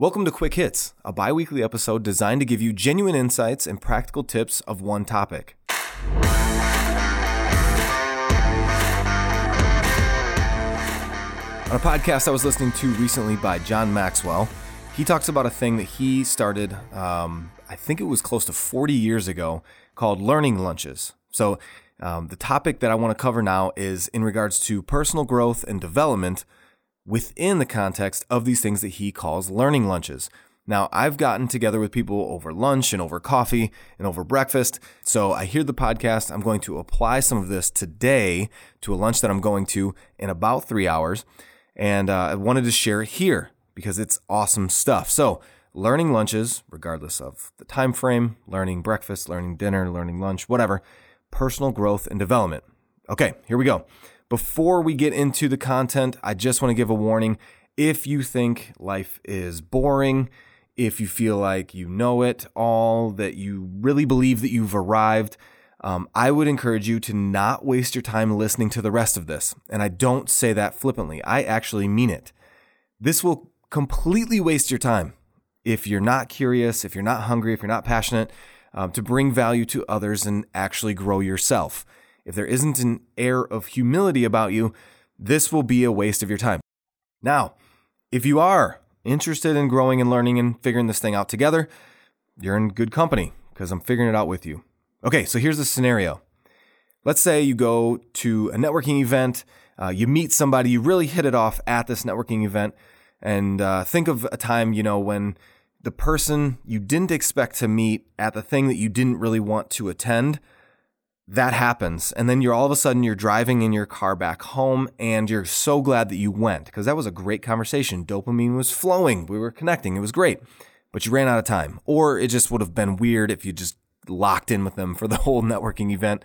Welcome to Quick Hits, a bi weekly episode designed to give you genuine insights and practical tips of one topic. On a podcast I was listening to recently by John Maxwell, he talks about a thing that he started, um, I think it was close to 40 years ago, called learning lunches. So, um, the topic that I want to cover now is in regards to personal growth and development within the context of these things that he calls learning lunches. Now, I've gotten together with people over lunch and over coffee and over breakfast. So I hear the podcast. I'm going to apply some of this today to a lunch that I'm going to in about three hours. And uh, I wanted to share it here because it's awesome stuff. So, learning lunches, regardless of the time frame, learning breakfast, learning dinner, learning lunch, whatever, personal growth and development. Okay, here we go. Before we get into the content, I just want to give a warning. If you think life is boring, if you feel like you know it all, that you really believe that you've arrived, um, I would encourage you to not waste your time listening to the rest of this. And I don't say that flippantly, I actually mean it. This will completely waste your time if you're not curious, if you're not hungry, if you're not passionate um, to bring value to others and actually grow yourself. If there isn't an air of humility about you, this will be a waste of your time. Now, if you are interested in growing and learning and figuring this thing out together, you're in good company because I'm figuring it out with you. Okay, so here's the scenario. Let's say you go to a networking event, uh, you meet somebody, you really hit it off at this networking event, and uh, think of a time, you know, when the person you didn't expect to meet at the thing that you didn't really want to attend, that happens. And then you're all of a sudden you're driving in your car back home and you're so glad that you went because that was a great conversation. Dopamine was flowing. We were connecting. It was great. But you ran out of time. Or it just would have been weird if you just locked in with them for the whole networking event.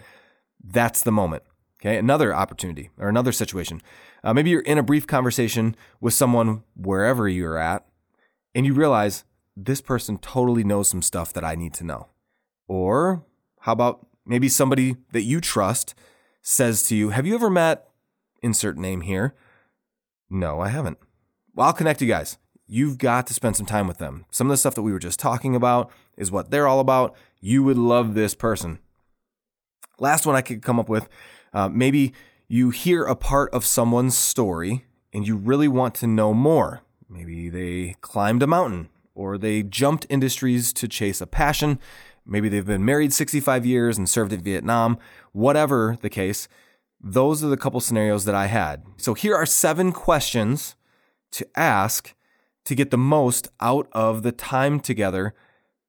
That's the moment. Okay. Another opportunity or another situation. Uh, maybe you're in a brief conversation with someone wherever you're at and you realize this person totally knows some stuff that I need to know. Or how about maybe somebody that you trust says to you, Have you ever met insert name here? No, I haven't. Well, I'll connect you guys. You've got to spend some time with them. Some of the stuff that we were just talking about is what they're all about. You would love this person. Last one I could come up with uh, maybe you hear a part of someone's story and you really want to know more. Maybe they climbed a mountain or they jumped industries to chase a passion. Maybe they've been married 65 years and served in Vietnam. Whatever the case, those are the couple scenarios that I had. So here are seven questions to ask to get the most out of the time together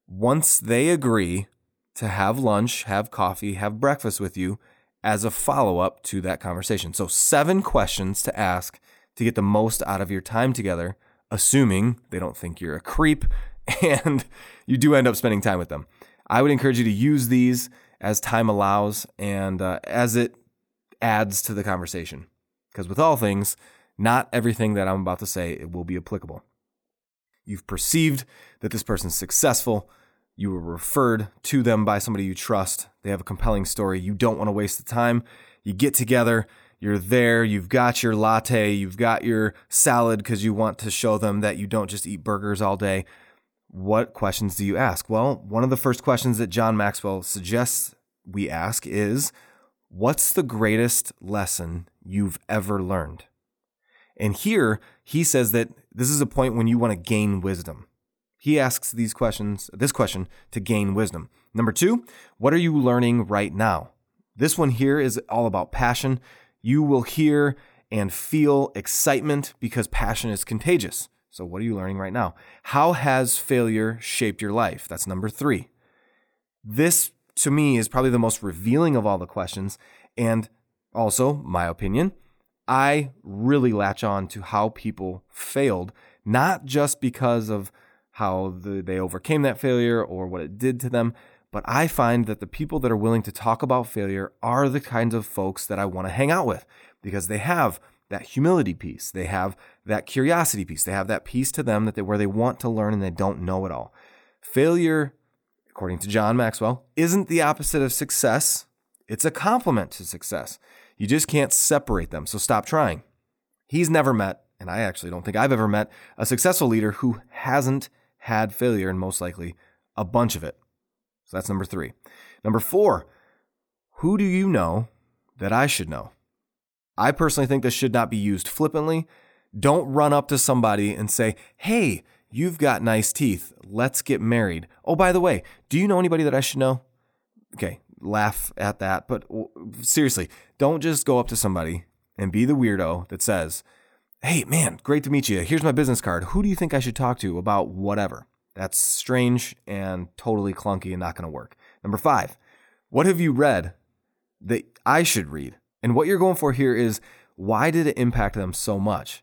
once they agree to have lunch, have coffee, have breakfast with you as a follow up to that conversation. So, seven questions to ask to get the most out of your time together, assuming they don't think you're a creep and you do end up spending time with them. I would encourage you to use these as time allows and uh, as it adds to the conversation. Because with all things, not everything that I'm about to say it will be applicable. You've perceived that this person's successful. You were referred to them by somebody you trust. They have a compelling story. You don't want to waste the time. You get together, you're there, you've got your latte, you've got your salad because you want to show them that you don't just eat burgers all day. What questions do you ask? Well, one of the first questions that John Maxwell suggests we ask is What's the greatest lesson you've ever learned? And here he says that this is a point when you want to gain wisdom. He asks these questions, this question to gain wisdom. Number two, what are you learning right now? This one here is all about passion. You will hear and feel excitement because passion is contagious. So, what are you learning right now? How has failure shaped your life? That's number three. This, to me, is probably the most revealing of all the questions. And also, my opinion, I really latch on to how people failed, not just because of how the, they overcame that failure or what it did to them, but I find that the people that are willing to talk about failure are the kinds of folks that I want to hang out with because they have that humility piece. They have that curiosity piece. They have that piece to them that they, where they want to learn and they don't know it all. Failure, according to John Maxwell, isn't the opposite of success. It's a complement to success. You just can't separate them. So stop trying. He's never met and I actually don't think I've ever met a successful leader who hasn't had failure and most likely a bunch of it. So that's number three. Number four, who do you know that I should know? I personally think this should not be used flippantly. Don't run up to somebody and say, Hey, you've got nice teeth. Let's get married. Oh, by the way, do you know anybody that I should know? Okay, laugh at that. But seriously, don't just go up to somebody and be the weirdo that says, Hey, man, great to meet you. Here's my business card. Who do you think I should talk to about whatever? That's strange and totally clunky and not going to work. Number five, what have you read that I should read? And what you're going for here is why did it impact them so much?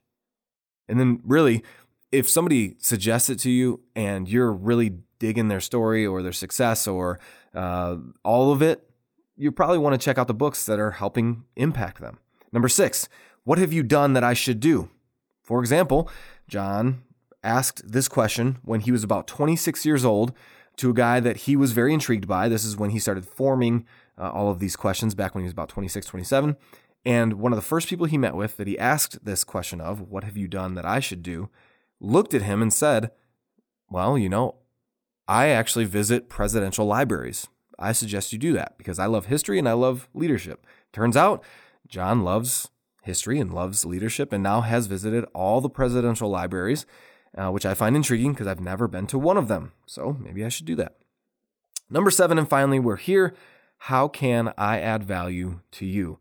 And then, really, if somebody suggests it to you and you're really digging their story or their success or uh, all of it, you probably want to check out the books that are helping impact them. Number six, what have you done that I should do? For example, John asked this question when he was about 26 years old to a guy that he was very intrigued by. This is when he started forming uh, all of these questions back when he was about 26, 27. And one of the first people he met with that he asked this question of, What have you done that I should do? looked at him and said, Well, you know, I actually visit presidential libraries. I suggest you do that because I love history and I love leadership. Turns out John loves history and loves leadership and now has visited all the presidential libraries, uh, which I find intriguing because I've never been to one of them. So maybe I should do that. Number seven, and finally, we're here. How can I add value to you?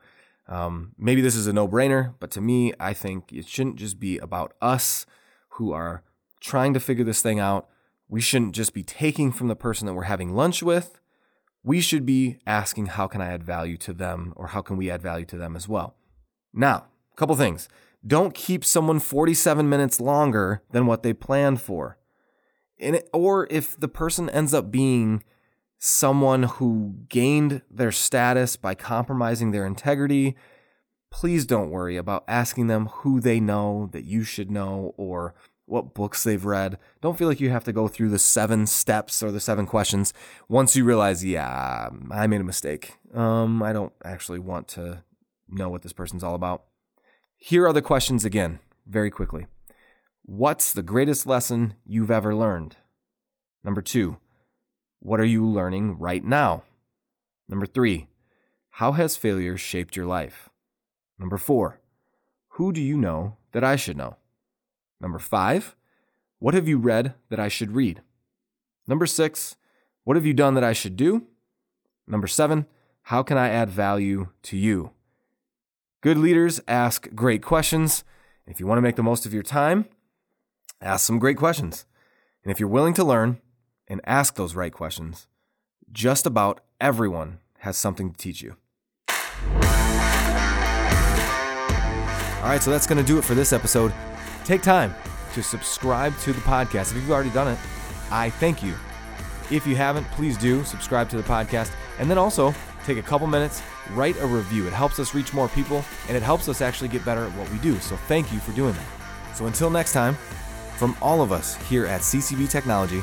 Um, maybe this is a no brainer, but to me, I think it shouldn't just be about us who are trying to figure this thing out. We shouldn't just be taking from the person that we're having lunch with. We should be asking, how can I add value to them or how can we add value to them as well? Now, a couple things. Don't keep someone 47 minutes longer than what they planned for. It, or if the person ends up being someone who gained their status by compromising their integrity, please don't worry about asking them who they know that you should know or what books they've read. Don't feel like you have to go through the seven steps or the seven questions once you realize, yeah, I made a mistake. Um, I don't actually want to know what this person's all about. Here are the questions again, very quickly. What's the greatest lesson you've ever learned? Number two, what are you learning right now? Number three, how has failure shaped your life? Number four, who do you know that I should know? Number five, what have you read that I should read? Number six, what have you done that I should do? Number seven, how can I add value to you? Good leaders ask great questions. If you want to make the most of your time, ask some great questions. And if you're willing to learn and ask those right questions, just about everyone has something to teach you. All right, so that's going to do it for this episode. Take time to subscribe to the podcast. If you've already done it, I thank you. If you haven't, please do subscribe to the podcast. And then also take a couple minutes, write a review. It helps us reach more people and it helps us actually get better at what we do. So thank you for doing that. So until next time, from all of us here at CCB Technology,